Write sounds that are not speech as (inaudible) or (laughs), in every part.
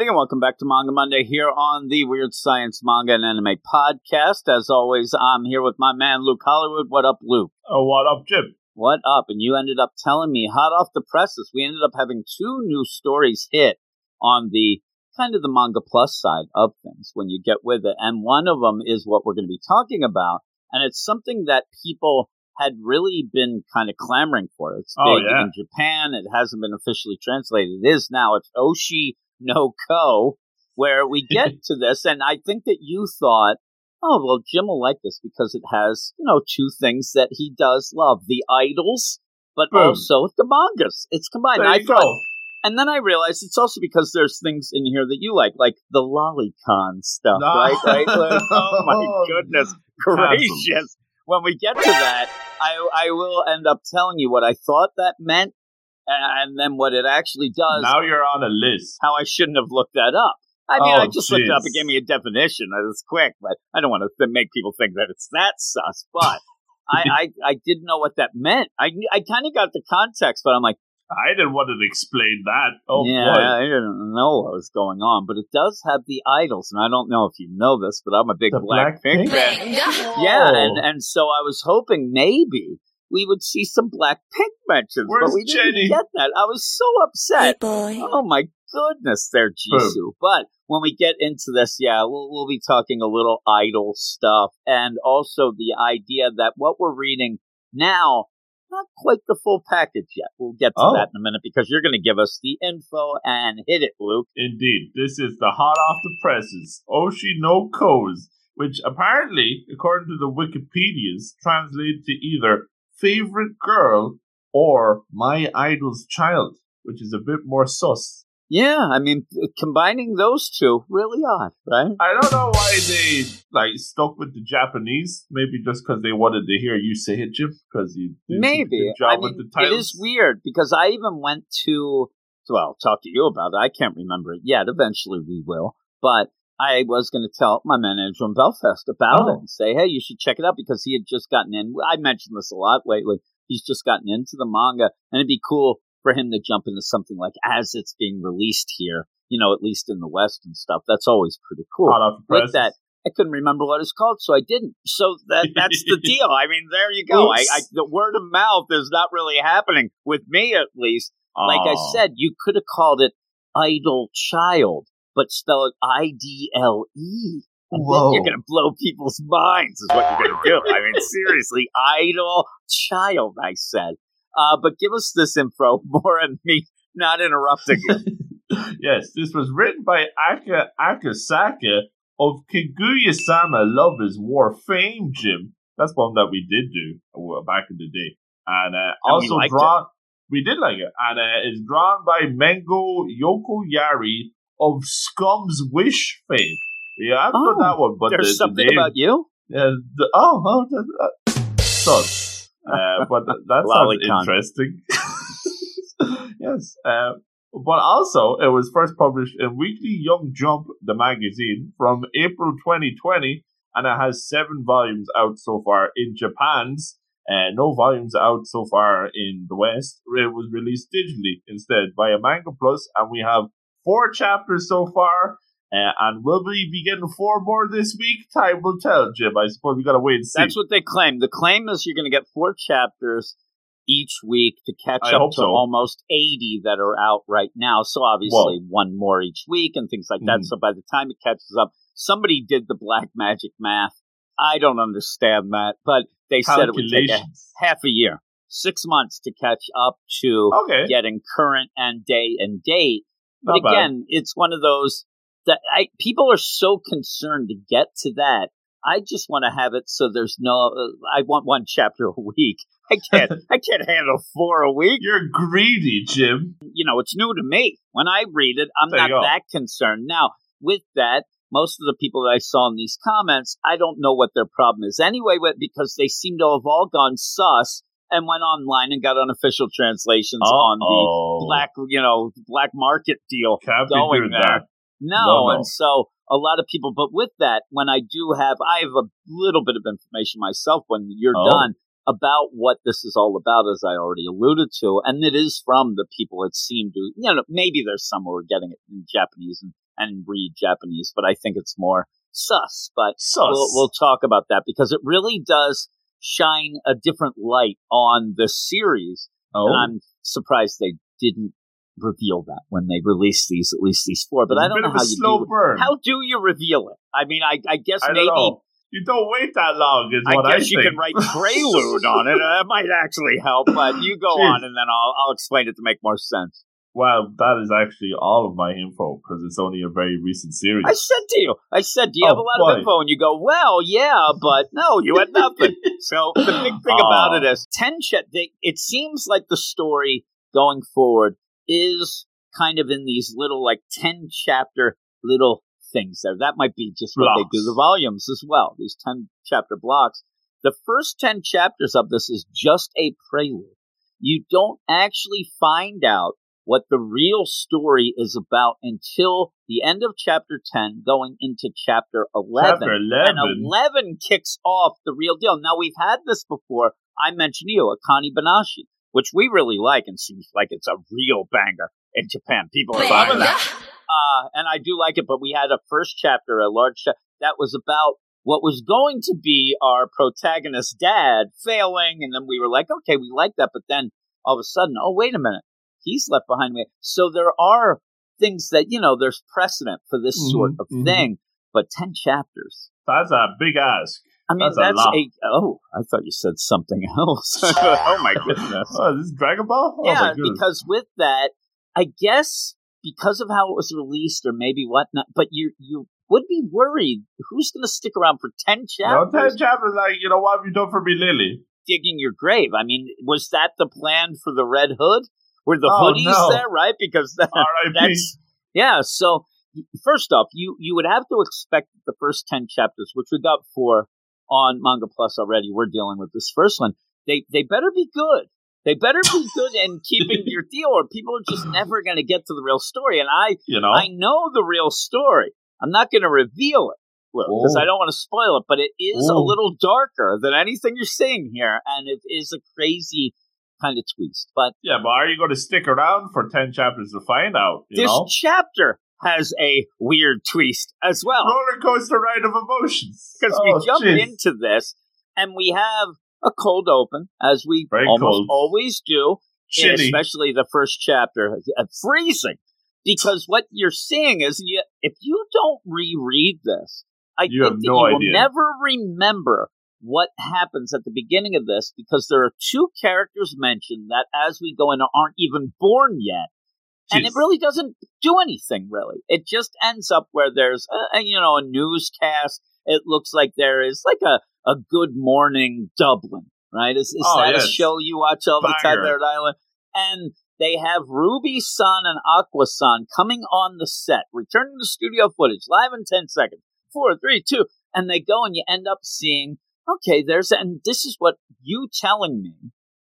everybody, and welcome back to Manga Monday here on the Weird Science Manga and Anime Podcast. As always, I'm here with my man Luke Hollywood. What up, Luke? Oh, what up, Jim? What up? And you ended up telling me hot off the presses. We ended up having two new stories hit on the kind of the manga plus side of things when you get with it. And one of them is what we're going to be talking about. And it's something that people had really been kind of clamoring for. It's Oh, big yeah. in Japan. It hasn't been officially translated. It is now. It's Oshi no Ko, where we (laughs) get to this. And I think that you thought, oh, well, Jim will like this because it has, you know, two things that he does love the idols, but Boom. also the mangas. It's combined. There I you thought, and then I realized it's also because there's things in here that you like, like the lolicon stuff, No. right? Right? Like, (laughs) oh my oh, goodness gracious! Cancelled. When we get to that, I I will end up telling you what I thought that meant, and then what it actually does. Now you're on a list. how I shouldn't have looked that up. I mean, Oh, I just looked it up jeez. and gave me a definition. That was quick, but I don't want to th- make people think that it's that sus. But (laughs) I, I, I didn't know what that meant. I, I kind of got the context, but I'm like, I didn't want to explain that. Oh yeah, boy. I didn't know what was going on. But it does have the idols, and I don't know if you know this, but I'm a big The Black Pink fan. Yeah, Oh. and and so I was hoping maybe we would see some Black Pink mentions, but Where's we didn't get that. I was so Hey, upset. boy. Oh my goodness, there, Jisoo. But when we get into this, yeah, we'll, we'll be talking a little idol stuff and also the idea that what we're reading now, not quite the full package yet. We'll get to Oh. that in a minute because you're going to give us the info and hit it, Luke. Indeed, this is the hot off the presses Oshi no Ko's, which apparently, according to the Wikipedia's, translated to either favorite girl or my idol's child, which is a bit more sus. Yeah, I mean, uh, combining those two, really odd, right? I don't know why they like stuck with the Japanese. Maybe just because they wanted to hear you say it, Jim. Because you did such a Maybe. good job I with mean, the titles. is weird because I even went to, well, talk to you about it. I can't remember it yet. Eventually we will. But I was going to tell my manager in Belfast about Oh. it and say, hey, you should check it out because he had just gotten in. I mentioned this a lot lately. He's just gotten into the manga and it'd be cool for him to jump into something like as it's being released here, you know, at least in the West and stuff. That's always pretty cool with that, I couldn't remember what it's called, so I didn't. So that that's the (laughs) deal. I mean, there you go. I, I the word of mouth is not really happening with me, at least. Like I said, you could have called it idle child, but spell it I D L E. And then Whoa. you're gonna blow people's minds, is what you're gonna do. I mean, (laughs) seriously, idle child. I said. Uh, but give us this info (laughs) more and me not interrupting you. (laughs) yes, this was written by Aka Akasaka of Kaguya-sama Love is War fame, Jim. That's one that we did do uh, back in the day. And, uh, And also liked drawn, we did like it. And uh, it's drawn by Mengo Yokoyari of Scum's Wish fame. Yeah, I've Oh, that one, but There's the, the something name, about you. uh, the, oh, oh, that, that, sus. Uh, but that, that (laughs) sounds interesting. (laughs) yes. Uh, but also, it was first published in Weekly Young Jump, the magazine, from April 2020, and it has seven volumes out so far in Japan's. Uh, no volumes out so far in the West. It was released digitally instead via Manga Plus, and we have four chapters so far. Uh, and will we be getting four more this week? Time will tell, Jim. I suppose we gotta wait and see. That's what they claim. The claim is you're going to get four chapters each week to catch I up to so. almost 80 that are out right now. So obviously one more each week and things like that. Mhm. So by the time it catches up, somebody did the black magic math. I don't understand that, but they said it would take a, half a year, six months to catch up to Okay. getting current and day and date. But Not bad. again, it's one of those that I people are so concerned to get to that. I just want to have it so there's no. Uh, I want one chapter a week. (laughs) I can't. (laughs) I can't handle four a week. You're greedy, Jim. You know, it's new to me. When I read it, I'm There not that concerned. Now, with that, most of the people that I saw in these comments, I don't know what their problem is anyway, with because they seem to have all gone sus and went online and got unofficial translations on the black, you know, black market deal Can't going there. that. No, No, no. and so a lot of people. But with that, when I do have, I have a little bit of information myself. When you're Oh. done, about what this is all about, as I already alluded to, and it is from the people it seemed to. You know, maybe there's some who are getting it in Japanese and, and read Japanese, but I think it's more sus. But Sus. We'll, we'll talk about that because it really does shine a different light on the series, oh, and I'm surprised they didn't reveal that when they released these, at least these four. But It's I don't know how you do. burn. How do you reveal it? I mean, I, I guess I maybe. know. You don't wait that long, is what I I guess you think. can write (laughs) prelude on it. That might actually help, but you go Jeez. on and then I'll I'll explain it to make more sense. Well, that is actually all of my info because it's only a very recent series. I said to you, I said, do you Oh, have a lot boy. of info? And you go, well, yeah, but no, you had nothing. (laughs) so the big thing about it is ten. Cha- they, it seems like the story going forward is kind of in these little like ten chapter little things there. That might be just what they do the volumes as well. These ten chapter blocks. The first ten chapters of this is just a prelude. You don't actually find out what the real story is about until the end of chapter 10 going into chapter 11 Chapter 11. and 11 kicks off the real deal now we've had this before i mentioned to you akane banashi which we really like and seems like it's a real banger in japan people are loving that uh, and I do like it. But we had a first chapter, a large cha- that was about what was going to be our protagonist's dad failing, and then we were like, okay, we like that. But then all of a sudden, oh wait a minute, he's left behind me. So there are things that you know, there's precedent for this sort Mhm, of mhm. thing. But ten chapters. That's a big ask. I mean, That's a that's, lot. a, oh, I thought you said something else. (laughs) oh my (laughs) goodness. Oh, this is Dragon Ball? Oh, yeah, because with that, I guess because of how it was released, or maybe whatnot, but you you would be worried who's going to stick around for ten chapters, ten chapters, like, you know, what have you done for me, Lily? digging your grave. I mean, was that the plan for the Red Hood? Were the Oh, hoodies no. there, right? Because that, that's yeah. So first off, you you would have to expect the first ten chapters, which we got four on Manga Plus already. We're dealing with this first one. They they better be good. They better be good in (laughs) keeping your deal, or people are just never going to get to the real story. And I You know? I know the real story. I'm not going to reveal it because. I don't want to spoil it, but it is a Oh. little darker than anything you're seeing here, and it is a crazy kind of twist. But yeah, but are you going to stick around for 10 chapters to find out? You this know? chapter has a weird twist as well. Roller coaster ride of emotions. because Oh, we jump jeez. into this and we have a cold open as we Very almost cold. always do, especially the first chapter, uh, freezing. Because what you're seeing is, you, if you don't reread this, I You think no you idea. will never remember what happens at the beginning of this because there are two characters mentioned that, as we go in, aren't even born yet. And it really doesn't do anything really. It just ends up where there's a, a, you know a newscast. It looks like there is like a, a good morning dublin right? Is, is Oh, that a show you watch all the time there at Ireland? And they have ruby san and aqua san coming on the set returning to studio footage live in 10 seconds. Four three two and they go and you end up seeing okay there's and this is what you telling me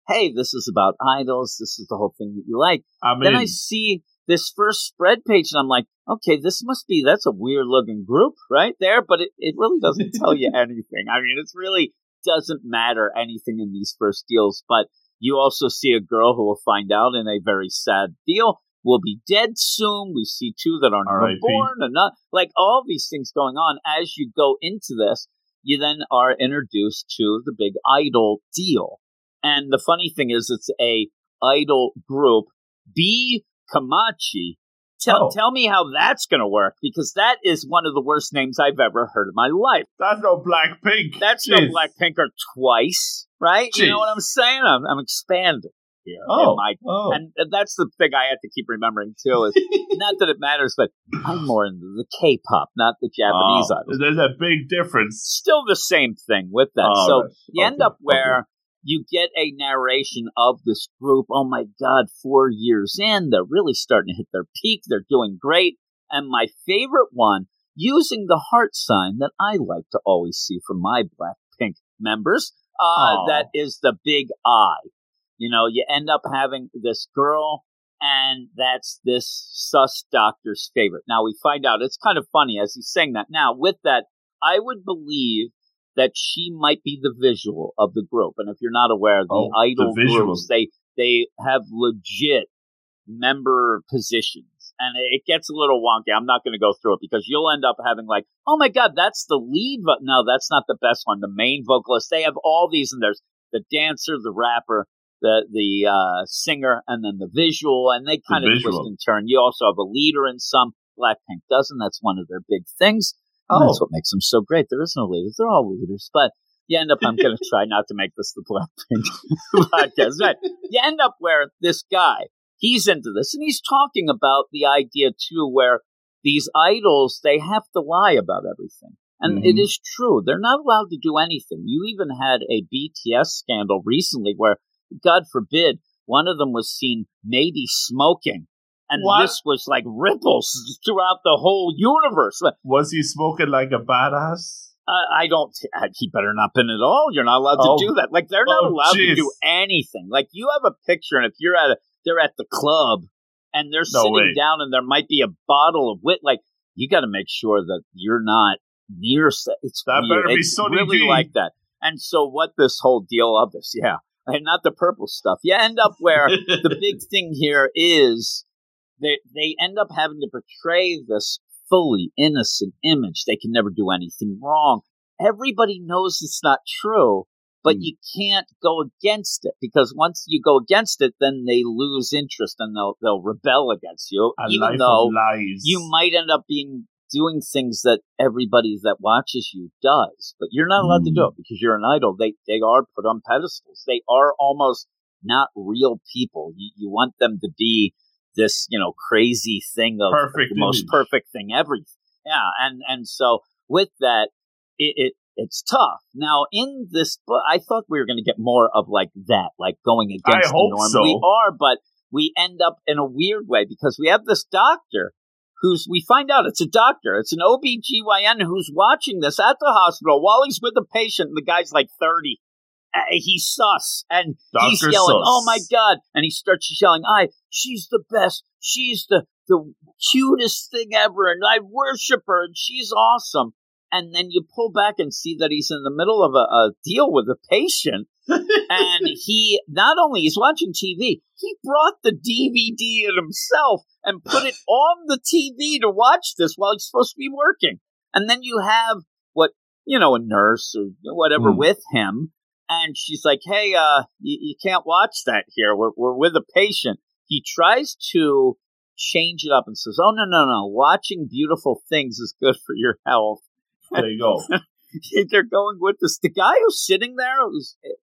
hey this is about idols this is the whole thing that you like I mean, then I see this first spread page and I'm like, okay, this must be that's a weird looking group right there, but it, it really doesn't tell you (laughs) anything. I mean, it's really doesn't matter anything in these first deals, but you also see a girl who will find out in a very sad deal will be dead soon. We see two that aren't born and not like all these things going on as you go into this. You then are introduced to the big idol deal. And the funny thing is, it's a idol group. B Komachi. Tell Oh. tell me how that's going to work because that is one of the worst names I've ever heard in my life. that's no Blackpink. That's Jeez. no Blackpink or twice, right? You know what I'm saying? I'm, I'm expanding here. Oh, my- oh. and that's the thing I have to keep remembering too. Is (laughs) not that it matters, but I'm more into the K-pop, not the Japanese Oh. There's a big difference. Still the same thing with that. All so right. you end up where you get a narration of this group. Oh my God, four years in, they're really starting to hit their peak. They're doing great. And my favorite one, using the heart sign that I like to always see from my Blackpink members, uh, that is the big Ai. You know, you end up having this girl, and that's this sus doctor's favorite. Now we find out it's kind of funny as he's saying that. Now, with that, I would believe that she might be the visual of the group. And if you're not aware, the Oh, idol visual. groups they they have legit member positions. And it gets a little wonky. I'm not going to go through it because you'll end up having like, oh my god, that's the lead. Vo-. No, that's not the best one. The main vocalist. They have all these, and there's the dancer, the rapper, the the uh, singer, and then the visual, and they kind of twist visual. and turn. You also have a leader in some. Blackpink doesn't. That's one of their big things. Oh, That's what makes them so great. There is no leaders. They're all leaders. But you end up, I'm going (laughs) to try not to make this the Blackpink (laughs) podcast. But you end up where this guy, he's into this and he's talking about the idea too, where these idols, they have to lie about everything. And it Mhm. is true. They're not allowed to do anything. You even had a BTS scandal recently where, God forbid, one of them was seen maybe smoking. And What? this was like ripples (laughs) throughout the whole universe. was he smoking like a badass? Uh, I don't. uh, He better not been at all. You're not allowed Oh. to do that. Like they're not Oh, allowed to do anything. Like you have a picture, and if you're at a, they're at the club, and they're No sitting way. down, and there might be a bottle of wit. Like you got to make sure that you're not near. se- It's That weird. better be It's Sonny really G. like that. And so, what this whole deal of this, yeah, and not the purple stuff. You end up where (laughs) the big thing here is they they end up having to portray this fully innocent image. They can never do anything wrong. Everybody knows it's not true, but Hmm. you can't go against it because once you go against it, then they lose interest and they'll they'll rebel against you. a even though you might end up being doing things that everybody that watches you does, but you're not allowed to do Mm. it because you're an idol. They they are put on pedestals. They are almost not real people. You, you want them to be this, you know, crazy thing of Perfect the most perfect thing ever. Yeah, and and so with that, it, it it's tough. Now in this book, I thought we were going to get more of like that, like going against the hope norm. so. We are, but we end up in a weird way because we have this doctor who's we find out it's a doctor. It's an obgyn who's watching this at the hospital while he's with the patient. And the guy's like 30 uh, he's sus. And he's yelling Sus. oh my god. And he starts yelling i she's the best. She's the the cutest thing ever. And i worship her. And she's awesome. And then you pull back and see that he's in the middle of a, a deal with a patient and he not only is watching TV, he brought the DVD in himself and put it (sighs) on the TV to watch this while he's supposed to be working. And then you have what you know a nurse or whatever Hmm. with him, and she's like, "Hey, uh, you, you can't watch that here. We're we're with a patient." He tries to change it up and says, "Oh no no no! Watching beautiful things is good for your health." There you go. (laughs) They're going with this. The guy who's sitting there, who's,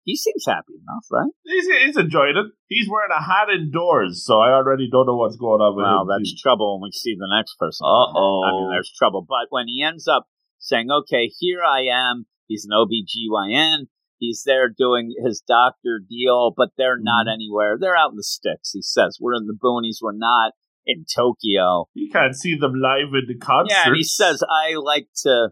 he seems happy enough, right? he's, he's enjoying it. He's wearing a hat indoors, so I already don't know what's going on with Well, him. that's trouble when we see the next person. Uh-oh. I mean, there's trouble. But when he ends up saying, okay, here I am, he's an OBGYN, he's there doing his doctor deal, but they're not Mhm. anywhere. They're out in the sticks, he says. We're in the boonies, we're not in Tokyo. You can't see them live in the concert. Yeah, and he says, I like to,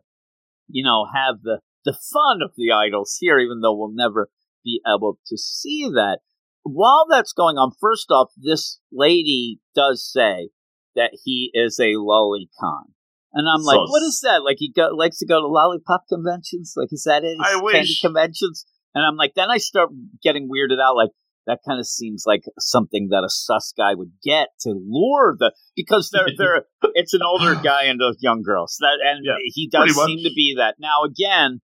you know, have the, the fun of the idols here, even though we'll never be able to see that. While that's going on, first off, this lady does say that he is a lolicon. And I'm like, what is that? Like he go, likes to go to lollipop conventions? Like, is that it? I Candy wish. conventions? And I'm like, then I start getting weirded out. Like, that kind of seems like something that a sus guy would get to lure the because they're (laughs) they're it's an older guy and a young girl. So that and Yeah, he does much. seem to be that. Now again,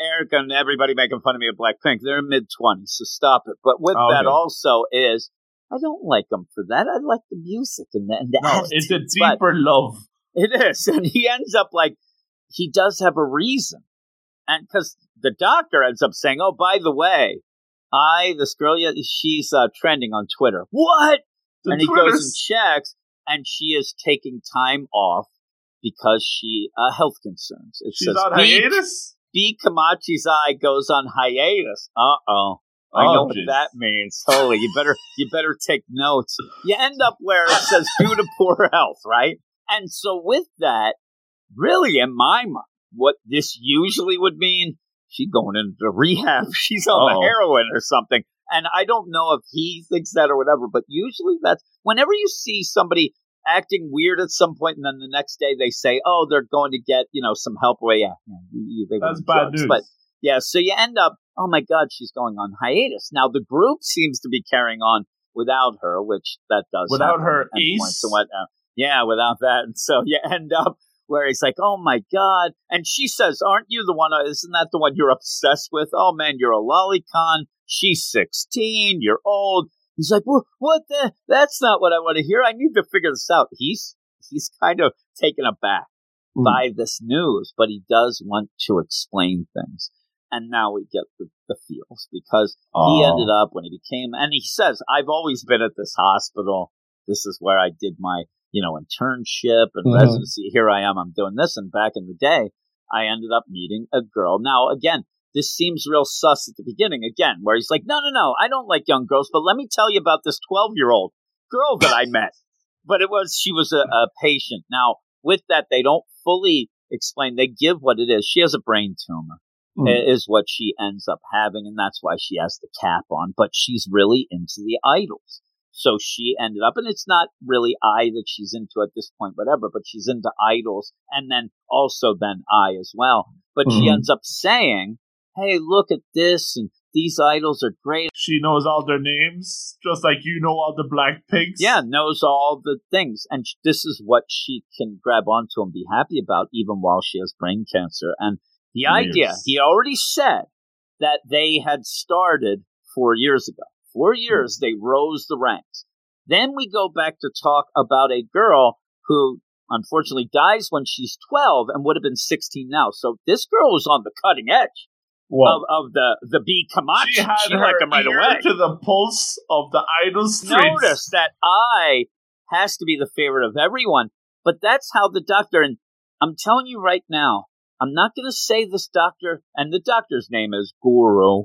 Eric and everybody making fun of me at Blackpink, they're in mid twenties, so stop it. But with Oh, that okay. also is I don't like them for that. I like the music and the, and the No, it's a deeper love. it is, (laughs) and he ends up like he does have a reason, and because the doctor ends up saying, "Oh, by the way, I this girl, yeah, she's uh, trending on Twitter." What? The and he goes and checks, and she is taking time off because she uh, health concerns. It She's says on hiatus. B Komachi's Ai goes on hiatus. Uh oh. I Oh, know what jeez. that means. Holy, you better you better take notes. You end up where it says due to poor health, right? And so with that, really in my mind, what this usually would mean, she going into rehab. (laughs) She's on the heroin or something. And I don't know if he thinks that or whatever, but usually that's whenever you see somebody acting weird at some point, and then the next day they say, "Oh, they're going to get you know some help." Well, yeah, yeah they that's bad drugs. news. But yeah, so you end up, oh my God, she's going on hiatus. Now the group seems to be carrying on without her, which that does without her Ace. And what, uh, yeah, without that, and so you (laughs) end up where he's like, "Oh my god!" And she says, "Aren't you the one? Uh, isn't that the one you're obsessed with? Oh man, you're a lolicon. She's sixteen. You're old." He's like, well, "What the? That's not what I want to hear. I need to figure this out." He's he's kind of taken aback mm. by this news, but he does want to explain things. And now we get the, the feels because oh. he ended up when he became, and he says, "I've always been at this hospital. This is where I did my." you know, internship and mm-hmm. residency. Here I am, I'm doing this. And back in the day, I ended up meeting a girl. Now, again, this seems real sus at the beginning, again, where he's like, no, no, no, I don't like young girls, but let me tell you about this 12 year old girl that I met. But it was, she was a, a patient. Now, with that, they don't fully explain, they give what it is. She has a brain tumor. Mm. Is what she ends up having, and that's why she has the cap on. But she's really into the idols. So she ended up, and it's not really I that she's into at this point, whatever, but she's into idols and then also then I as well. But mm-hmm. she ends up saying, Hey, look at this and these idols are great. She knows all their names, just like you know all the black pigs. Yeah, knows all the things. And this is what she can grab onto and be happy about, even while she has brain cancer. And the years. idea, he already said that they had started four years ago. Four hmm. years, they rose the ranks. Then we go back to talk about a girl who unfortunately dies when she's 12 and would have been 16 now. So this girl was on the cutting edge of, of the, the B Komachi. She had she her liked him right away. to the pulse of the idol streets. Notice that Ai has to be the favorite of everyone, but that's how the doctor, and I'm telling you right now, I'm not going to say this doctor, and the doctor's name is Goro.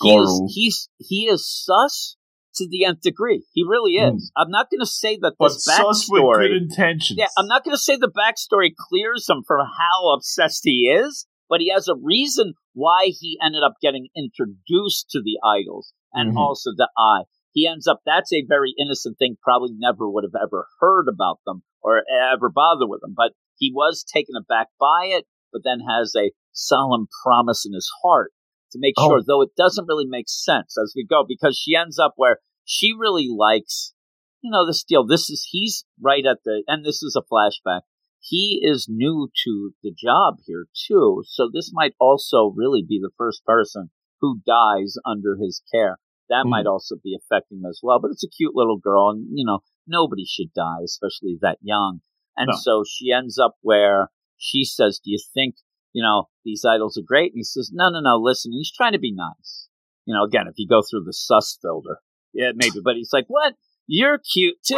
He is, he's he is sus to the nth degree. He really is. Mm. I'm not going to say that this but backstory. Sus with good intentions. Yeah, I'm not going to say the backstory clears him from how obsessed he is, but he has a reason why he ended up getting introduced to the idols and mm-hmm. also the Ai. He ends up. That's a very innocent thing. Probably never would have ever heard about them or ever bother with them, but he was taken aback by it. But then has a solemn promise in his heart to make oh. sure, though it doesn't really make sense as we go, because she ends up where she really likes, you know, this deal. This is, he's right at the, and this is a flashback. He is new to the job here too. So this might also really be the first person who dies under his care. That mm. might also be affecting as well. But it's a cute little girl and, you know, nobody should die, especially that young. And no. so she ends up where she says, do you think you know, these idols are great. And he says, no, no, no, listen, he's trying to be nice. You know, again, if you go through the sus filter, yeah, maybe, but he's like, what? You're cute too.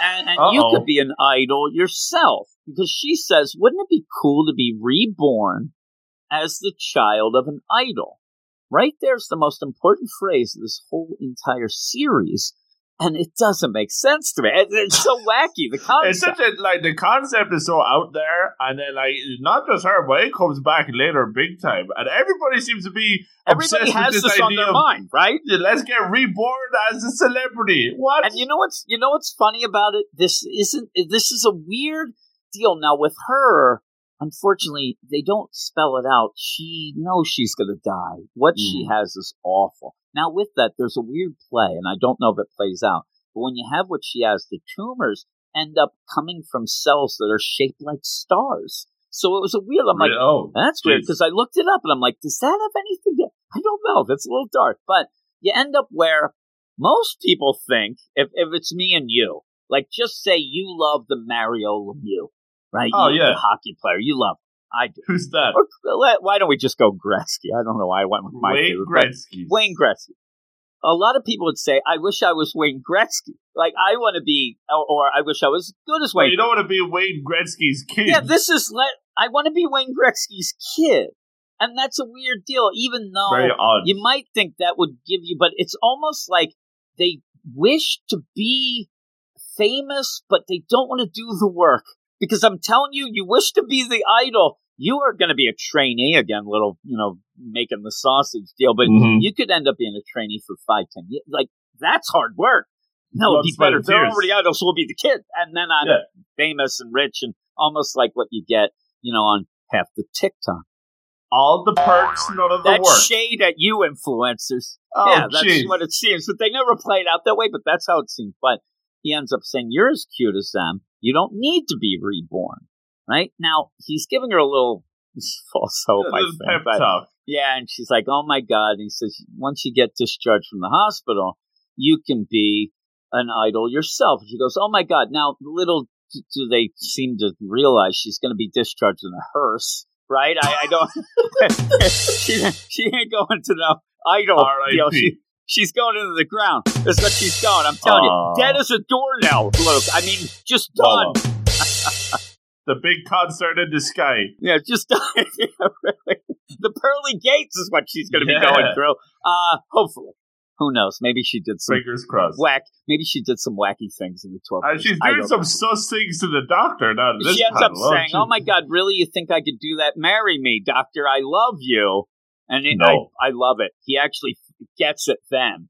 And, and you could be an idol yourself. Because she says, wouldn't it be cool to be reborn as the child of an idol? Right there's the most important phrase of this whole entire series and it doesn't make sense to me. It's so wacky. The (laughs) concept. It's such a like the concept is so out there, and then like not just her, but it comes back later big time, and everybody seems to be everybody has this, this on their of, mind, right? Let's get reborn as a celebrity. What? And you know what's you know what's funny about it? This isn't. This is a weird deal. Now with her, unfortunately, they don't spell it out. She knows she's going to die. What mm. she has is awful. Now, with that, there's a weird play, and I don't know if it plays out. But when you have what she has, the tumors end up coming from cells that are shaped like stars. So it was a weird. I'm like, oh, that's weird because I looked it up and I'm like, does that have anything to? I don't know. That's a little dark, but you end up where most people think if if it's me and you, like just say you love the Mario Lemieux, right? Oh you, yeah, hockey player, you love. I do. Who's that? Or, why don't we just go Gretzky? I don't know why I went with my Wayne favorite. Gretzky. Wayne Gretzky. A lot of people would say, "I wish I was Wayne Gretzky." Like I want to be, or, or, I wish I was good as Wayne. Well, you don't want to be Wayne Gretzky's kid. Yeah, this is let. I want to be Wayne Gretzky's kid, and that's a weird deal. Even though you might think that would give you, but it's almost like they wish to be famous, but they don't want to do the work. Because I'm telling you, you wish to be the idol. You are going to be a trainee again, little, you know, making the sausage deal, but mm-hmm. you could end up being a trainee for five, ten years. Like, that's hard work. No, it'd be better. They're already idols, so we'll be the kid. And then I'm Yeah. famous and rich and almost like what you get, you know, on half the TikTok. All the perks, none of the That work. shade at you influencers. oh, yeah, that's jeez. what it seems. But they never play it out that way, but that's how it seems. But he ends up saying, You're as cute as them. You don't need to be reborn. Right? Now, he's giving her a little (laughs) false hope, I think. but- yeah, and she's like, "Oh my god!" And he says, "Once you get discharged from the hospital, you can be an idol yourself." And she goes, "Oh my god!" Now, little do- they seem to realize she's going to be discharged in a hearse, right? I, I don't. (laughs) (laughs) she, she ain't going to the idol. R.I.P.. She, she's going into the ground. That's what she's going. I'm telling Aw. you, dead as a doornail. Look, I mean, just done. (laughs) The big concert in the sky. Yeah, just (laughs) yeah, really. the pearly gates is what she's going to Yeah. be going through. Uh, hopefully, who knows? Maybe she did some Fingers crossed. whack. Maybe she did some wacky things in the twelve. And she's doing some know. sus things to the doctor now. to This She ends up saying. "Oh my God, really? You think I could do that? Marry me, doctor. I love you." And it, No. I, I love it. He actually gets it. Then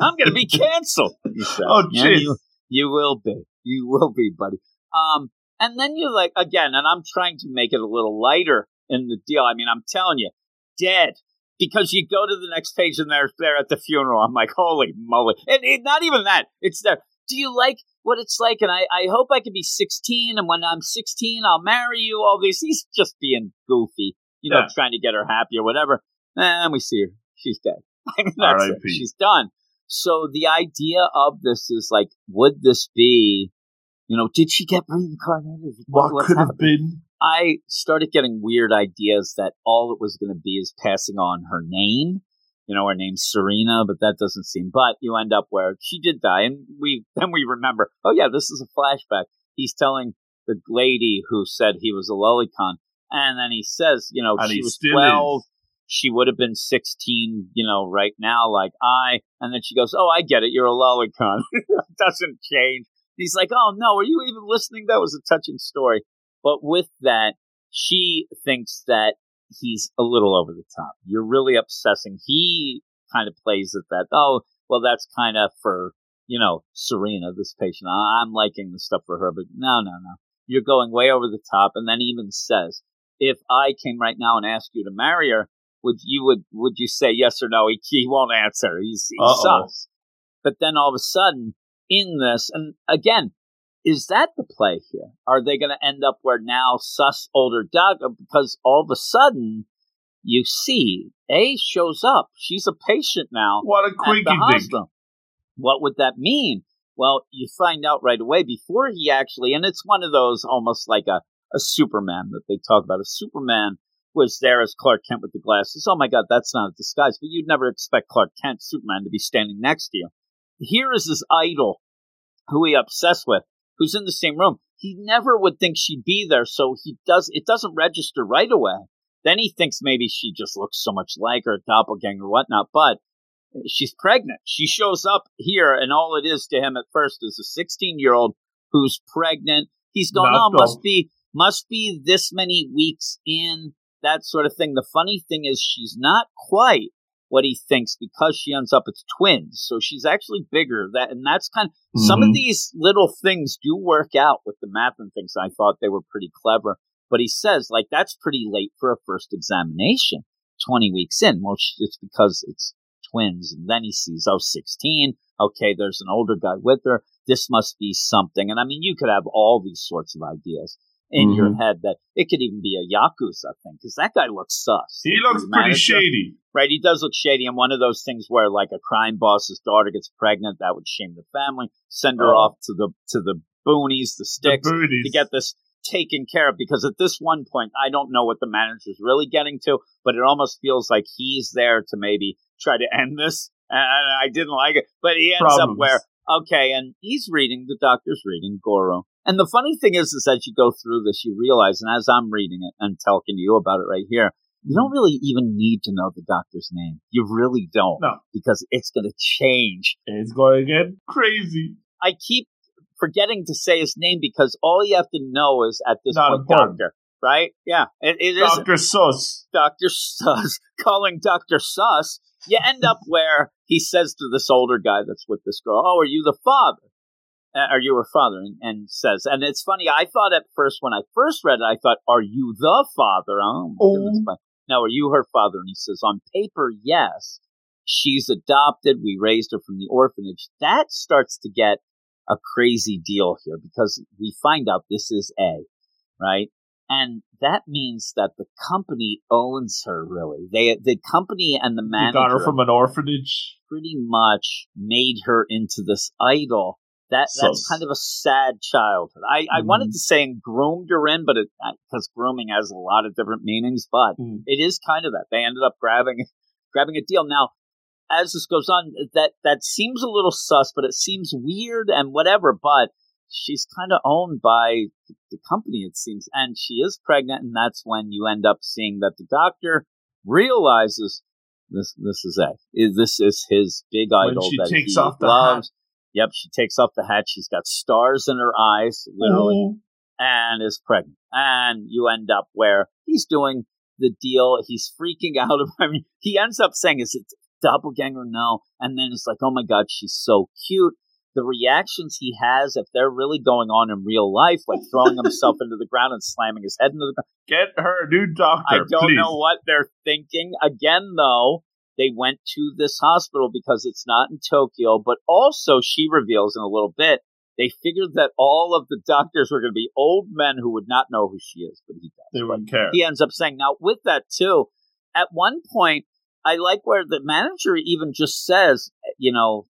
I'm going to be canceled. Oh, jeez. you, you will be. You will be, buddy. Um, and then you're like again, and I'm trying to make it a little lighter in the deal. I mean, I'm telling you, dead. Because you go to the next page and they're there at the funeral. I'm like, holy moly! And not even that. It's there. Do you like what it's like? And I, I hope I can be 16. And when I'm 16, I'll marry you. All these. He's just being goofy, you know, Yeah. trying to get her happy or whatever. And we see her. She's dead. (laughs) I mean, that's it. She's done. So the idea of this is like, would this be, you know, did she get reincarnated? What What's could have been? I started getting weird ideas that all it was going to be is passing on her name. You know, her name's Sarina, but that doesn't seem. But you end up where she did die, and we (laughs) then we remember. Oh yeah, this is a flashback. He's telling the lady who said he was a lolicon, and then he says, you know, And she was twelve. is. She would have been sixteen, you know, right now, like I. And then she goes, "Oh, I get it. You're a lolicon. (laughs) doesn't change." He's like, "Oh no, are you even listening? That was a touching story." But with that, she thinks that he's a little over the top. You're really obsessing. He kind of plays at that. Oh, well, that's kind of for, you know, Sarina, this patient. I- I'm liking the stuff for her, but no, no, no. You're going way over the top. And then even says, if I came right now and asked you to marry her, would you would would you say yes or no? He, he won't answer. He's, he's Uh-oh. sus. But then all of a sudden, in this, and again, is that the play here? Are they going to end up where now sus older dog because all of a sudden you see Ai shows up. She's a patient now What a the hospital. What would that mean? Well, you find out right away before he actually, and it's one of those almost like a, a Superman that they talk about. A Superman was there as Clark Kent with the glasses. Oh my God, that's not a disguise. But you'd never expect Clark Kent, Superman, to be standing next to you. Here is his idol, who he obsessed with, who's in the same room. He never would think she'd be there, so he does. It doesn't register right away. Then he thinks maybe she just looks so much like her, doppelganger, or whatnot. But she's pregnant. She shows up here, and all it is to him at first is a 16 year old who's pregnant. He's going, oh, must be must be this many weeks in that sort of thing. The funny thing is, she's not quite what he thinks because she ends up it's twins, so she's actually bigger. That and that's kind of some of Mhm. these little things do work out with the math and things. I thought they were pretty clever. But he says, like, that's pretty late for a first examination, 20 weeks in. Well, it's because it's twins. And then he sees, oh, 16. Okay, there's an older guy with her. This must be something. And I mean, you could have all these sorts of ideas in your Mm-hmm. head that it could even be a Yakuza thing because that guy looks sus. He The looks pretty manager shady. right? He does look shady, and one of those things where like a crime boss's daughter gets pregnant, that would shame the family, send her Oh. off to the to the boonies, the The sticks, booties. to get this taken care of. Because at this one point, I don't know what the manager's really getting to, but it almost feels like he's there to maybe try to end this. And I didn't like it, but he ends up where okay, and he's reading the doctor's reading Goro. And the funny thing is, is as you go through this, you realize, and as I'm reading it and talking to you about it right here, you don't mm-hmm. really even need to know the doctor's name. You really don't. No. Because it's going to change. It's going to get crazy. I keep forgetting to say his name because all you have to know is at this Not point, important. doctor. Right? Yeah. It, it is Dr. Sus. Dr. Sus. (laughs) Calling Dr. Sus you end up (laughs) where he says to this older guy that's with this girl, "Oh, are you the father? Uh, are you her father?" And, and, says, and it's funny. I thought at first when I first read it, I thought, "Are you the father?" Oh, my goodness, but no, are you her father? And he says, "On paper, yes. She's adopted. We raised her from the orphanage." That starts to get a crazy deal here because we find out this is Ai, right? And that means that the company owns her. Really, they the company and the manager got her from an orphanage. Pretty much made her into this idol. That so, that's kind of a sad childhood. I, mm-hmm. I wanted to say and groomed her in, but because grooming has a lot of different meanings, but mm. it is kind of that they ended up grabbing (laughs) grabbing a deal. Now, as this goes on, that that seems a little sus, but it seems weird and whatever. But she's kind of owned by the company, it seems, and she is pregnant, and that's when you end up seeing that the doctor realizes this this is a this is his big idol when she that takes he off the loves. Hat. Yep, she takes off the hat. She's got stars in her eyes, literally, mm. and is pregnant. And you end up where he's doing the deal. He's freaking (laughs) out. I mean, he ends up saying, "Is it doppelganger? No." And then it's like, "Oh my god, she's so cute." the reactions he has if they're really going on in real life, like throwing himself into the ground and slamming his head into the ground. Get her a new doctor. I don't please. know what they're thinking. Again, though, they went to this hospital because it's not in Tokyo, but also she reveals in a little bit they figured that all of the doctors were going to be old men who would not know who she is, but he does. They wouldn't care. He ends up saying, now with that too, at one point, I like where the manager even just says, you know,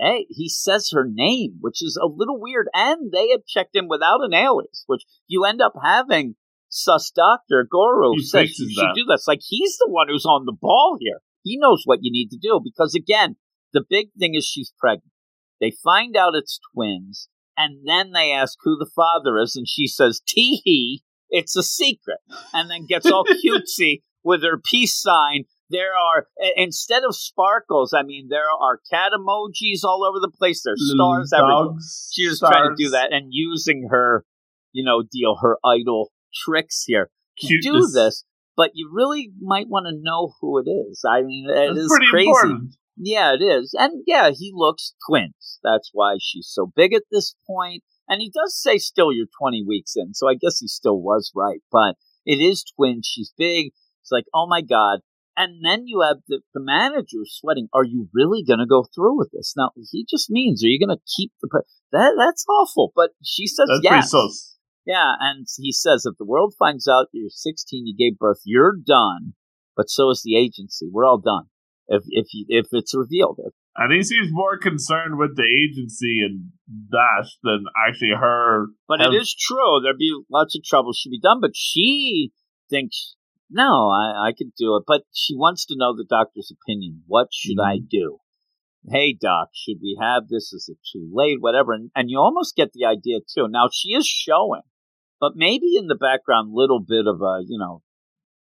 hey, he says her name, which is a little weird. And they had checked in without an alias, which you end up having sus doctor Goro he says you should do this. Like he's the one who's on the ball here. He knows what you need to do because again, the big thing is she's pregnant. They find out it's twins, and then they ask who the father is, and she says, "Tee hee, it's a secret," and then gets all (laughs) cutesy with her peace sign there are instead of sparkles, I mean there are cat emojis all over the place. There's stars everywhere. She was stars. trying to do that and using her, you know, deal her idol tricks here to do this. But you really might want to know who it is. I mean, it That's is crazy. Important. Yeah, it is. And yeah, he looks twins. That's why she's so big at this point. And he does say still you're 20 weeks in. So I guess he still was right. But it is twins. She's big. It's like, oh my God. And then you have the, the manager sweating. Are you really going to go through with this? Now, he just means, are you going to keep the. That That's awful. But she says that's yes. Yeah. And he says, if the world finds out you're 16, you gave birth, you're done. But so is the agency. We're all done. If if you, if it's revealed. And he seems more concerned with the agency and that than actually her. But it is true. There'd be lots of trouble should be done. But she thinks no, I, I could do it. But she wants to know the doctor's opinion. What should mm-hmm. I do? Hey, doc, should we have this? Is it too late? Whatever. And, and you almost get the idea, too. Now, she is showing, but maybe in the background, little bit of a, you know,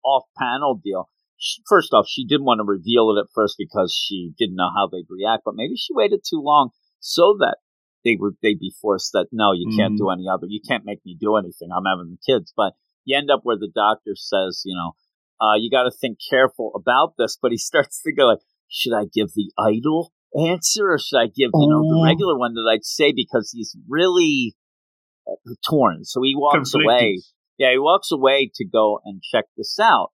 off panel deal. She, first off, she didn't want to reveal it at first because she didn't know how they'd react, but maybe she waited too long so that they were they'd be forced that no, you mm-hmm. can't do any other. You can't make me do anything. I'm having the kids, but you end up where the doctor says, you know, uh, you got to think careful about this. But he (laughs) starts to go like, should I give the idol answer or should I give, you know, the oh. regular one that I'd say because he's really Uh, torn. So he walks Conflicted. away. Yeah, he walks away to go and check this out.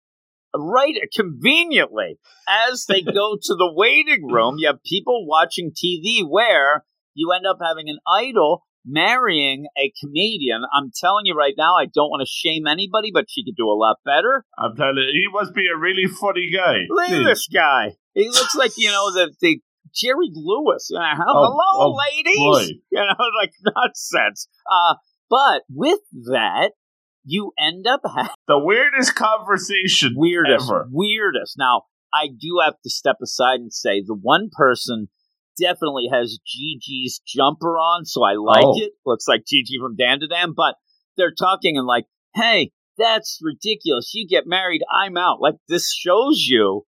Right, conveniently, as they go (laughs) to the waiting room, you have people watching TV where you end up having an idol marrying a comedian. I'm telling you right now, I don't want to shame anybody, but she could do a lot better. I'm telling you, he must be a really funny guy. Look at this guy. He looks like, you know, the, the Jerry Lewis. Uh, hello, oh, ladies. Boy. (laughs) You know, like nonsense. Uh, but with that, you end up having the weirdest conversation weirdest, ever. Weirdest. Now, I do have to step aside and say the one person definitely has Jiji's jumper on, so I like oh. it. Looks like Gigi from Dandadan, but they're talking and like, hey, that's ridiculous. You get married, I'm out. Like this shows you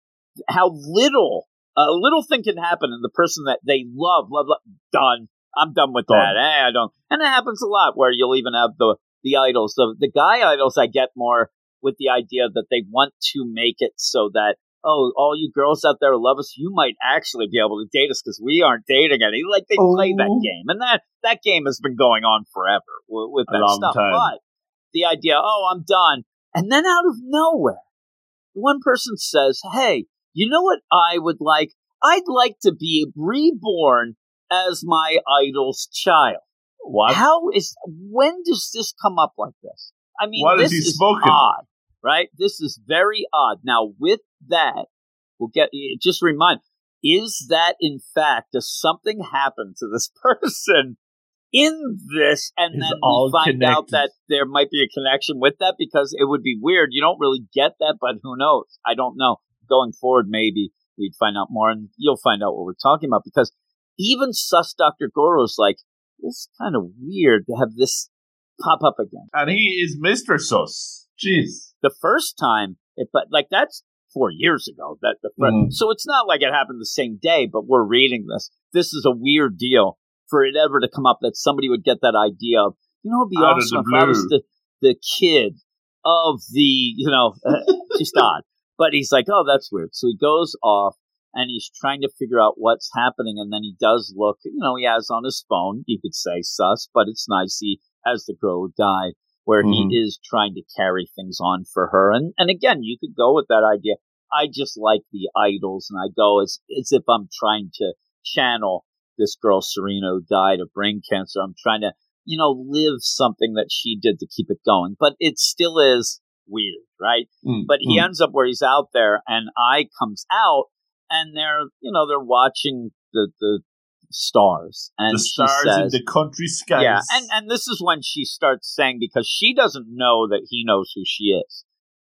how little a little thing can happen and the person that they love, love, love done. I'm done with done. that. Eh, I don't. And it happens a lot where you'll even have the the idols. The the guy idols I get more with the idea that they want to make it so that oh, all you girls out there love us, you might actually be able to date us because we aren't dating any. Like they oh. play that oh. game, and that that game has been going on forever with, with that stuff. Time. But the idea, oh, I'm done, and then out of nowhere, one person says, "Hey, you know what I would like? I'd like to be reborn as my idol's child." What? How is? When does this come up like this? I mean, what this is he is odd, right? This is very odd. Now, with that, we'll get eh, just remind: is that in fact does something happen to this (laughs) person in this, and it's then we find connected. out that there might be a connection with that because it would be weird. You don't really get that, but who knows? I don't know. Going forward, maybe we'd find out more, and you'll find out what we're talking about because even sus Dr. Goro's like, it's kind of weird to have this pop up again. And he is Mr. Sus. Jeez. The first time, it, but like that's four years ago. That the first, mm. so it's not like it happened the same day. But we're reading this. This is a weird deal for it ever to come up that somebody would get that idea of you know it'd be Out awesome if I was the the kid of the you know uh, (laughs) just odd. But he's like, oh, that's weird. So he goes off and he's trying to figure out what's happening. And then he does look, you know, he has on his phone, you could say sus, but it's nice. He has the girl die where mm-hmm. he is trying to carry things on for her. And, and again, you could go with that idea. I just like the idols and I go as, as if I'm trying to channel this girl, Sarina, who died of brain cancer. I'm trying to, you know, live something that she did to keep it going, but it still is weird, right? Mm-hmm. But he mm. ends up where he's out there and Ai comes out and they're you know they're watching the the stars and the stars says, in the country skies. Yeah, and and this is when she starts saying because she doesn't know that he knows who she is.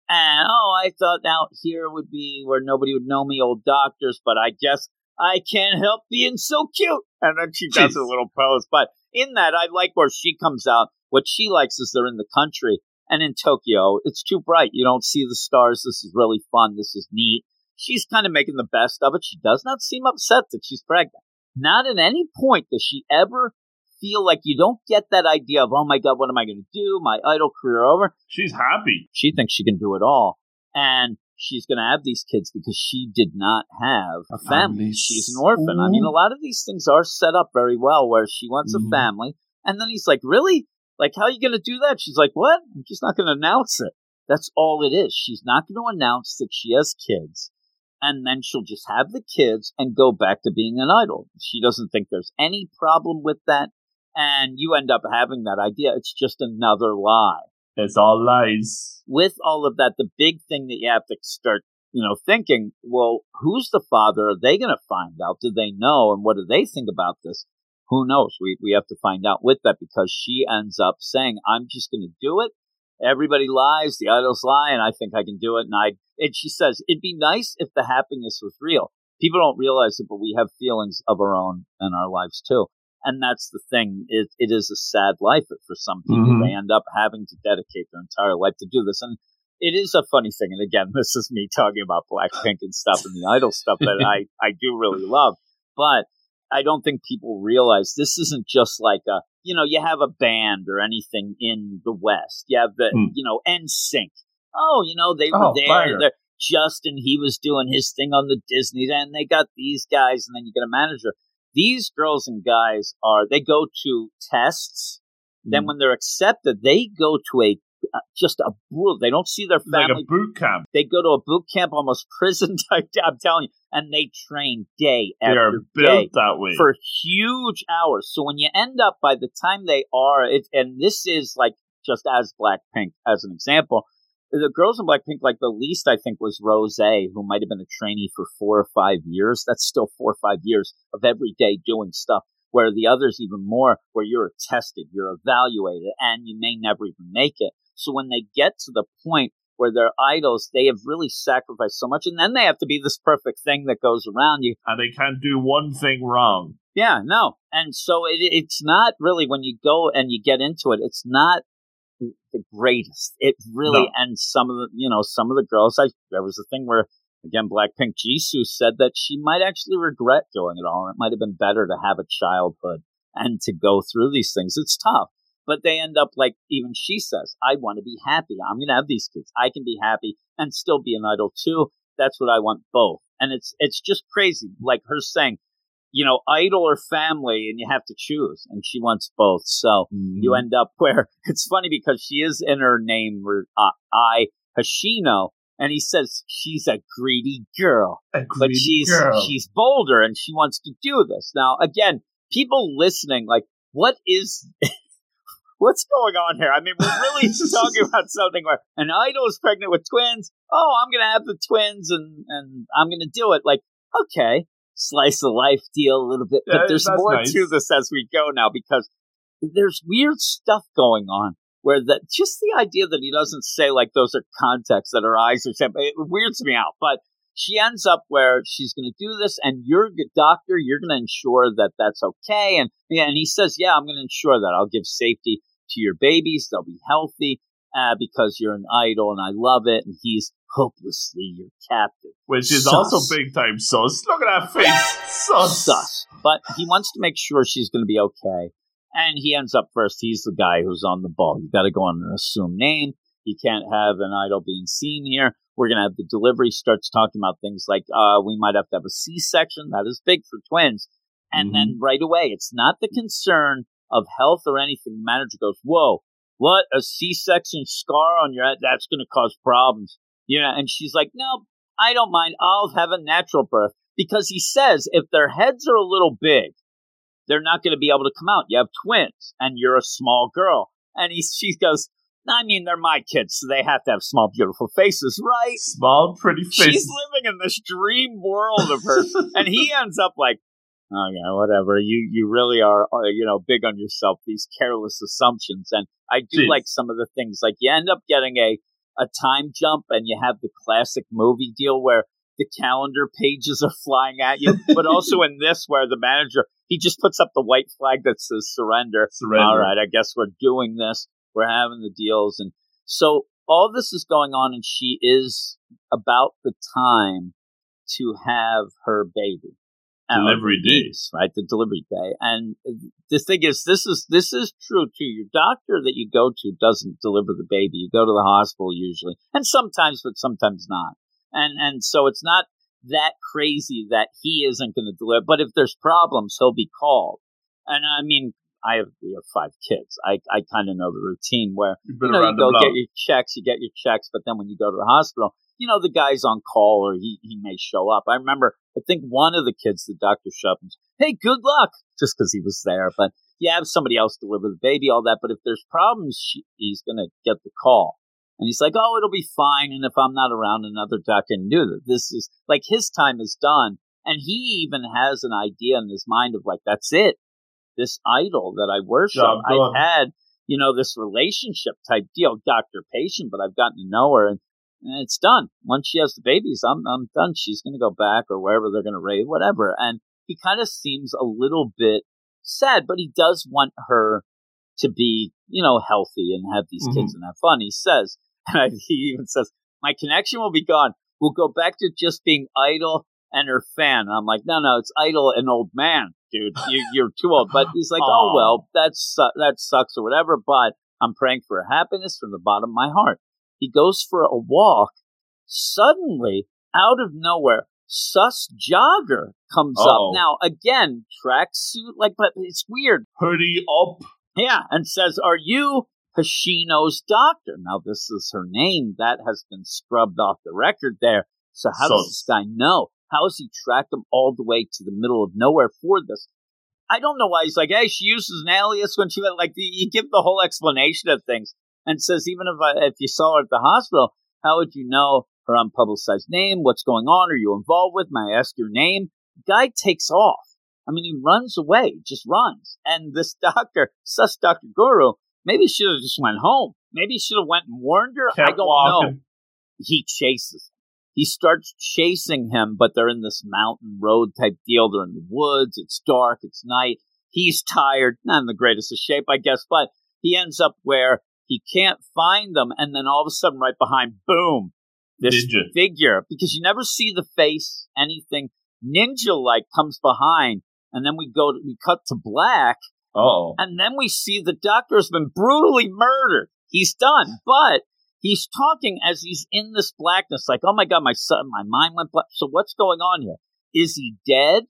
And oh, I thought out here would be where nobody would know me, old doctors, but I guess I can't help being so cute. And then she does Jeez. a little pose. But in that, I like where she comes out. What she likes is they're in the country and in Tokyo. It's too bright. You don't see the stars. This is really fun. This is neat she's kind of making the best of it. She does not seem upset that she's pregnant. Not at any point does she ever feel like you don't get that idea of, oh my God, what am I going to do? My idol career over. She's happy. She thinks she can do it all. And she's going to have these kids because she did not have a family. She's an orphan. I mean, a lot of these things are set up very well where she wants mm-hmm. a family. And then he's like, really? Like, how are you going to do that? She's like, what? I'm just not going to announce it. That's all it is. She's not going to announce that she has kids and then she'll just have the kids and go back to being an idol. She doesn't think there's any problem with that. And you end up having that idea. It's just another lie. It's all lies. With all of that, the big thing that you have to start, you know, thinking, well, who's the father? Are they going to find out? Do they know? And what do they think about this? Who knows? We, we have to find out with that because she ends up saying, I'm just going to do it everybody lies, the idols lie, and I think I can do it. And I, and she says, it'd be nice if the happiness was real. People don't realize it, but we have feelings of our own in our lives too. And that's the thing. It, it is a sad life for some people. Mm-hmm. They end up having to dedicate their entire life to do this. And it is a funny thing. And again, (laughs) this is me talking about Blackpink and stuff and the idol stuff that (laughs) I, I do really love. But I don't think people realize this isn't just like a, you know, you have a band or anything in the West. You have the, hmm. you know, NSYNC. Oh, you know, they were oh, there. Justin, he was doing his thing on the Disney, and they got these guys, and then you get a manager. These girls and guys are, they go to tests. Then hmm. when they're accepted, they go to a just a brutal. They don't see their family. Like a boot camp. They go to a boot camp, almost (laughs) prison type. I'm telling you, and they train day they after day that way for huge hours. So when you end up by the time they are, it, and this is like just as Blackpink as an example. The girls in Blackpink, like the least I think was Rose, who might have been a trainee for four or five years. That's still four or five years of every day doing stuff where the others even more, where you're tested, you're evaluated, and you may never even make it. So when they get to the point where they're idols, they have really sacrificed so much, and then they have to be this perfect thing that goes around you. And they can't do one thing wrong. Yeah, no. And so it, it's not really when you go and you get into it, it's not the greatest. It really, no. and some of the, you know, some of the girls, I, there was a thing where, again, Blackpink Jisoo said that she might actually regret doing it all. It might have been better to have a childhood and to go through these things. It's tough. But they end up like even she says, I want to be happy. I'm going to have these kids. I can be happy and still be an idol too. That's what I want both. And it's it's just crazy. Like her saying, you know, idol or family, and you have to choose. And she wants both. So Mm-hmm. you end up (laughs) where it's funny because she is in her name, uh, Ai Hoshino, and he says she's a greedy girl, A but she's girl. she's bolder and she wants to do this. Now, again, people listening, like, what is? What's going on here? I mean, we're really (laughs) talking about something where an idol is pregnant with twins. Oh, I'm going to have the twins and, and I'm going to do it. Like, okay, slice of life deal a little bit, Yeah, but there's more nice. to this as we go now because there's weird stuff going on where that just the idea that he doesn't say like those are contexts that her eyes are set, it weirds me out. But she ends up where she's going to do this, and you're a good doctor. You're going to ensure that that's okay. And yeah, and he says, yeah, I'm going to ensure that I'll give safety to your babies. They'll be healthy uh, because you're an idol, and I love it. And he's hopelessly your captive. Which is Sus. also big time sus. Look at that face. Sus. sus. But he wants to make sure she's going to be okay. And he ends up first. He's the guy who's on the ball. You got to go on an assumed name. You can't have an idol being seen here. We're going to have the delivery starts talking about things like uh, we might have to have a C section. That is big for twins. And then right away, it's not the concern of health or anything. The manager goes, Whoa, what? A C section scar on your head? That's going to cause problems. You know, and she's like, No, I don't mind. I'll have a natural birth because he says if their heads are a little big, they're not going to be able to come out. You have twins, and you're a small girl. And he, she goes, I mean, they're my kids, so they have to have small, beautiful faces, right? Small, pretty face. She's living in this dream world of hers, (laughs) and he ends up like, oh yeah, whatever. You you really are, uh, you know, big on yourself. These careless assumptions, and I do Jeez. like some of the things. Like you end up getting a a time jump, and you have the classic movie deal where the calendar pages are flying at you, but also (laughs) in this where the manager he just puts up the white flag that says surrender. Surrender. All right, I guess we're doing this. We're having the deals, and so all this is going on, and she is about the time to have her baby. Delivery day. right? The delivery day, and the thing is, this is this is true too. Your doctor that you go to doesn't deliver the baby. You go to the hospital usually, and sometimes, but sometimes not. And and so it's not that crazy that he isn't going to deliver. But if there's problems, he'll be called. And I mean, I have we have five kids. I I kind of know the routine where you know, you go get your checks, you get your checks, but then when you go to the hospital, you know, the guy's on call or he, he may show up. I remember, I think one of the kids, the doctor and said, Hey, good luck, just because he was there. But you have somebody else deliver the baby, all that. But if there's problems, she, he's going to get the call. And he's like, Oh, it'll be fine. And if I'm not around, another doctor can do that. This is like his time is done. And he even has an idea in his mind of like, that's it. This idol that I worship, Job done. I've had you know, this relationship type deal, doctor patient, but I've gotten to know her and, and it's done. Once she has the babies, I'm, I'm done. She's going to go back or wherever they're going to raise, whatever. And he kind of seems a little bit sad, but he does want her to be, you know, healthy and have these mm-hmm. kids and have fun. He says, (laughs) and I, he even says, my connection will be gone. We'll go back to just being idol and her fan. And I'm like, no, no, it's idle and old man, dude. You, (laughs) you're too old. But he's like, oh well, that's su- that sucks or whatever. But I'm praying for happiness from the bottom of my heart. He goes for a walk. Suddenly, out of nowhere, sus jogger comes Uh-oh. up. Oh. Now again, tracksuit, like, but it's weird. Hoodie up. Yeah, and says, Are you Hoshino's doctor? Now, this is her name. That has been scrubbed off the record there. So, how does this guy know? How has he tracked him all the way to the middle of nowhere for this? I don't know why he's like, Hey, she uses an alias when she went, like, you give the whole explanation of things and says, Even if, I, if you saw her at the hospital, how would you know her unpublicized name? What's going on? Are you involved with? May I ask your name? Guy takes off. I mean, he runs away, just runs. And this (laughs) doctor, sus Dr. Goro, maybe should have just went home. Maybe he should have went and warned her. I don't know. He chases. He starts chasing him, but they're in this mountain road type deal. They're in the woods. It's dark. It's night. He's tired, not in the greatest of shape, I guess, but he ends up where he can't find them. And then all of a sudden, right behind, boom, this Ninja. figure, because you never see the face, anything ninja like comes behind. And then we go, to, we cut to black, Oh. and then we see the doctor has been brutally murdered. He's done, but he's talking as he's in this blackness, like, oh my god, my son, my mind went black. So what's going on here? Is he dead?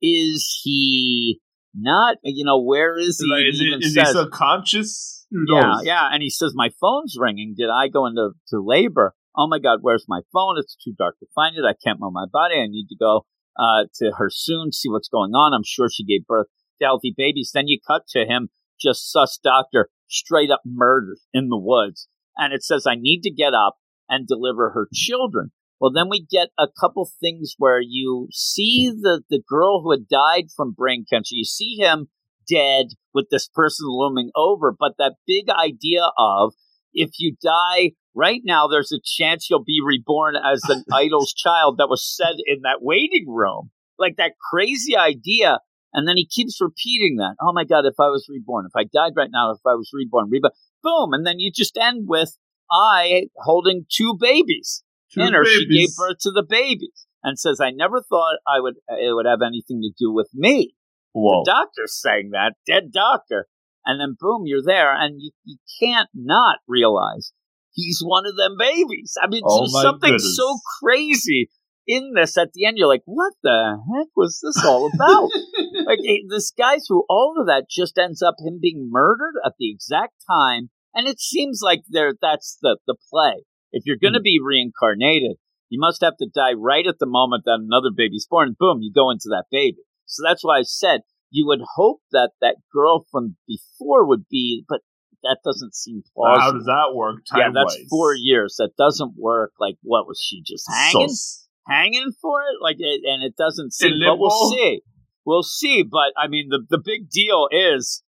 Is he not? You know, where is he? Like, is, he is says- he subconscious? Yeah, yeah. And he says, My phone's ringing. Did I go into to labor? Oh my God, where's my phone? It's too dark to find it. I can't move my body. I need to go uh, to her soon, see what's going on. I'm sure she gave birth to healthy babies. Then you cut to him, just sus doctor, straight up murdered in the woods. And it says, I need to get up and deliver her children. Well, then we get a couple things where you see the, the girl who had died from brain cancer. You see him dead with this person looming over, but that big idea of if you die right now, there's a chance you'll be reborn as an (laughs) idol's child that was said in that waiting room. Like that crazy idea. And then he keeps repeating that. Oh my God, if I was reborn, if I died right now, if I was reborn, reborn, boom. And then you just end with Ai holding two babies Two in her. She gave birth to the babies and says, I never thought I would, it would have anything to do with me Whoa. the doctor's saying that, dead doctor. And then boom, you're there, and you, you can't not realize he's one of them babies. I mean, Oh there's something goodness. so crazy in this at the end. You're like, what the heck was this all about? (laughs) (laughs) like, this guy through all of that just ends up him being murdered at the exact time. And it seems like there that's the, the play. If you're going to hmm. be reincarnated, you must have to die right at the moment that another baby's born. Boom, you go into that baby. So that's why I said you would hope that that girl from before would be, but that doesn't seem plausible. How does that work? yeah, that's four years. That doesn't work. Like, what was she just hanging, Sus. hanging for it? Like, it, and it doesn't seem. But we'll see. We'll see. But I mean, the the big deal is,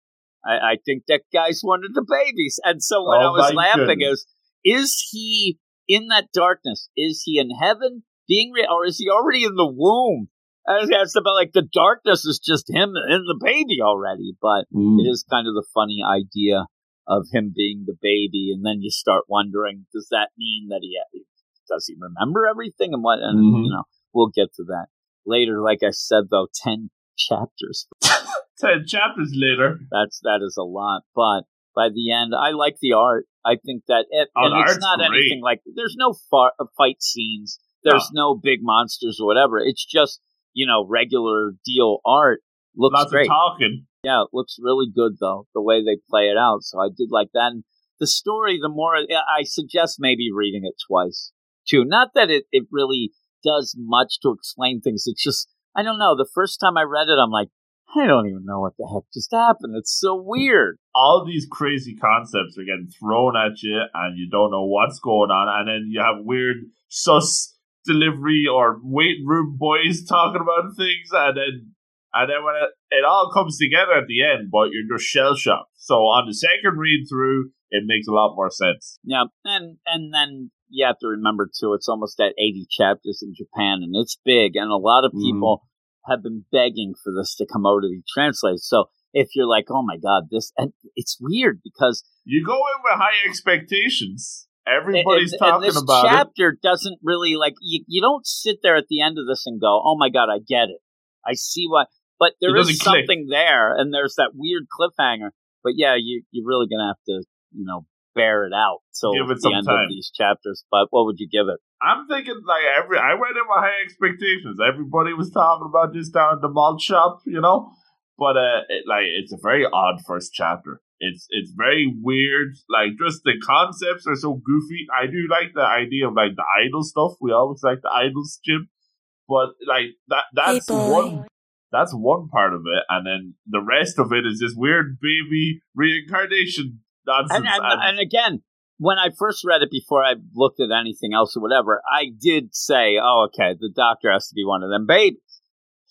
I, I think that guy's one of the babies. And so when Oh, I was laughing, goodness. is is he in that darkness? Is he in heaven being, re- or is he already in the womb? I was asked about like the darkness is just him and the baby already, but Mm. it is kind of the funny idea of him being the baby, and then you start wondering, does that mean that he does he remember everything and what? And Mhm. you know, we'll get to that later. Like I said, though, ten chapters. (laughs) Ten chapters later. That's that is a lot, but by the end, I like the art. I think that it, Oh, and it's not great. anything like there's no far, uh, fight scenes. There's no. big monsters or whatever. It's just you know regular deal art. Looks Lots great. of talking. Yeah, it looks really good though the way they play it out. So I did like that. And the story, the more I suggest maybe reading it twice too. Not that it it really does much to explain things. It's just I don't know. The first time I read it, I'm like, I don't even know what the heck just happened. It's so weird. All these crazy concepts are getting thrown at you, and you don't know what's going on. And then you have weird sus delivery or waiting room boys (laughs) talking about things, and then and then when it, it all comes together at the end, but you're just shell shocked. So on the second read through, it makes a lot more sense. Yeah, and and then you have to remember too, it's almost at 80 chapters in Japan, and it's big, and a lot of Mhm. people have been begging for this to come over to be translated. So if you're like, oh my god, this, and it's weird because You go in with high expectations. Everybody's and, and talking this about it. chapter doesn't really like you, you don't sit there at the end of this and go, oh my god, I get it, I see what, but there is doesn't click. something there, and there's that weird cliffhanger. But yeah, you you're really gonna have to you know bear it out till Give it the some end time. of these chapters. But what would you give it? I'm thinking like every I went in with high expectations. Everybody was talking about this down at the malt shop, you know. But uh, it, like it's a very odd first chapter. It's it's very weird. Like just the concepts are so goofy. I do like the idea of like the idol stuff. We always like the idols, Jim. But like that that's Hey, one that's one part of it, and then the rest of it is this weird baby reincarnation nonsense. And, and, and- again, when I first read it before I looked at anything else or whatever, I did say, "Oh, okay, the doctor has to be one of them babies."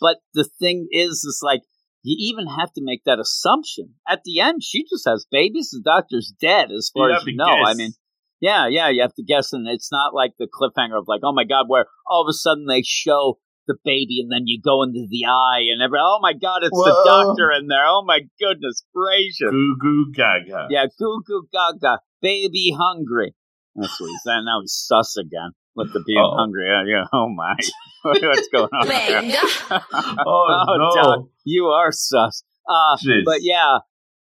But the thing is, is like you even have to make that assumption. At the end, she just has babies. The doctor's dead, as far You as you know. I mean, yeah, yeah, you have to guess, and it's not like the cliffhanger of like, "Oh my god," where all of a sudden they show the baby and then you go into the eye and every oh my god it's the doctor in there oh my goodness gracious Goo goo gaga. yeah, goo goo gaga, baby hungry. That's what he's saying. Now he's sus again with the being Uh-oh. hungry. Yeah, yeah, oh my. (laughs) What's going on there? Venga. (laughs) Oh, no. Doc, you are sus. Uh, but yeah,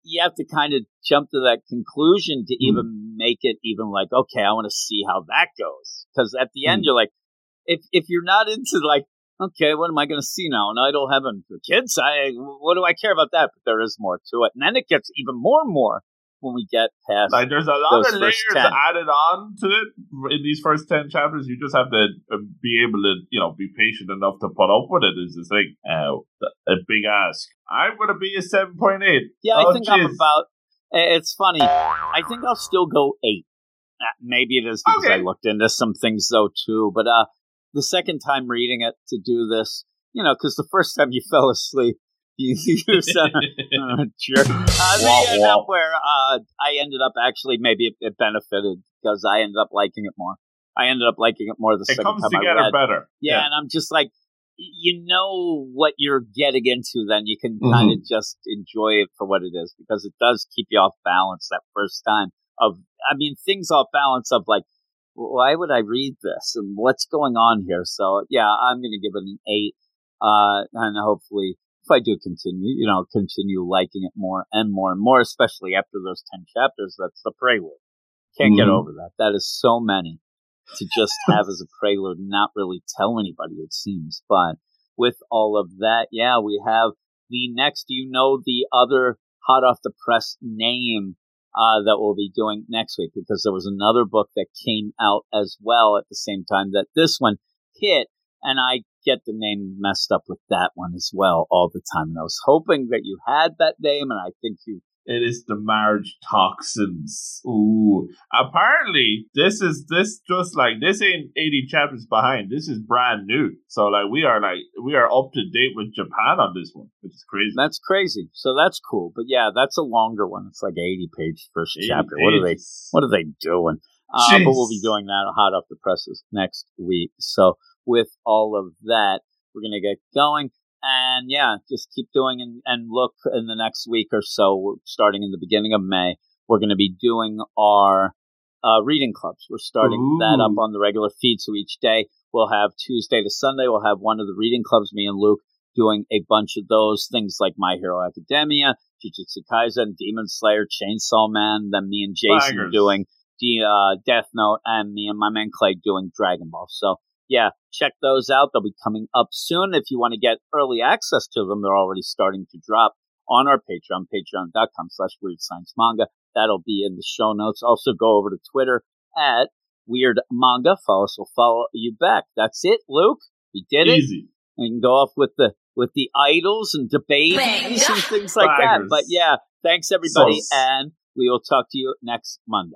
you have to kind of jump to that conclusion to Hmm. even make it even like, okay, I want to see how that goes. Because at the end, Hmm. you're like, if if you're not into like, okay, what am I going to see now? And I don't have any kids. I what do I care about that? But there is more to it, and then it gets even more and more when we get past. Like there's a lot of layers 10. added on to it in these first ten chapters. You just have to uh, be able to, you know, be patient enough to put up with it. Is the thing. Uh, a big ask. I'm gonna be a seven point eight. yeah, I Oh, think I'm about. It's funny. I think I'll still go eight. Uh, Maybe it is because I looked into some things though too. But uh, the second time reading it to do this, you know, because the first time you (laughs) fell asleep, you, you (laughs) said, uh, (laughs) jerk. Uh, they Wah, ended up where uh, I ended up actually maybe it, it benefited because I ended up liking it more. I ended up liking it more the it second comes time I together read. better. Yeah, and I'm just like, you know what you're getting into, then you can Mm-hmm. kind of just enjoy it for what it is because it does keep you off balance that first time. Of, I mean, things off balance of like, why would I read this and what's going on here? So yeah, I'm going to give it an eight, uh, and hopefully. If I do continue, you know, continue liking it more and more and more, especially after those 10 chapters, that's the prelude. Can't get Mhm. over that. That is so many to just (laughs) have as a prelude and not really tell anybody, it seems. But with all of that, yeah, we have the next, you know, the other hot off the press name uh, that we'll be doing next week because there was another book that came out as well at the same time that this one hit. And I get the name messed up with that one as well all the time. And I was hoping that you had that name, and I think you It is the marriage toxins. Ooh. Apparently, this is this just like this ain't eighty chapters behind. This is brand new. So like we are like we are up to date with Japan on this one, which is crazy. That's crazy. So that's cool. But yeah, that's a longer one. It's like 80 page first 80 chapter. What are they what are they doing? Uh, but we'll be doing that hot off the presses next week. So with all of that, we're going to get going. And yeah, just keep doing and, and look in the next week or so, we're starting in the beginning of May, we're going to be doing our uh, reading clubs. We're starting that up on the regular feed. So each day we'll have Tuesday to Sunday, we'll have one of the reading clubs, me and Luke doing a bunch of those things like My Hero Academia, Jujutsu Kaisen, Demon Slayer, Chainsaw Man. Then me and Jason Bangers. doing the uh, Death Note, and me and my man Clay doing Dragon Ball. So yeah, check those out. They'll be coming up soon. If you want to get early access to them, they're already starting to drop on our Patreon, patreon.com slash weird science manga. That'll be in the show notes. Also go over to Twitter at weird manga. Follow us, we'll follow you back. That's it, Luke. We did it. Easy. We can go off with the with the idols and debates and things like that. But yeah, thanks everybody, Sus. and we will talk to you next Monday.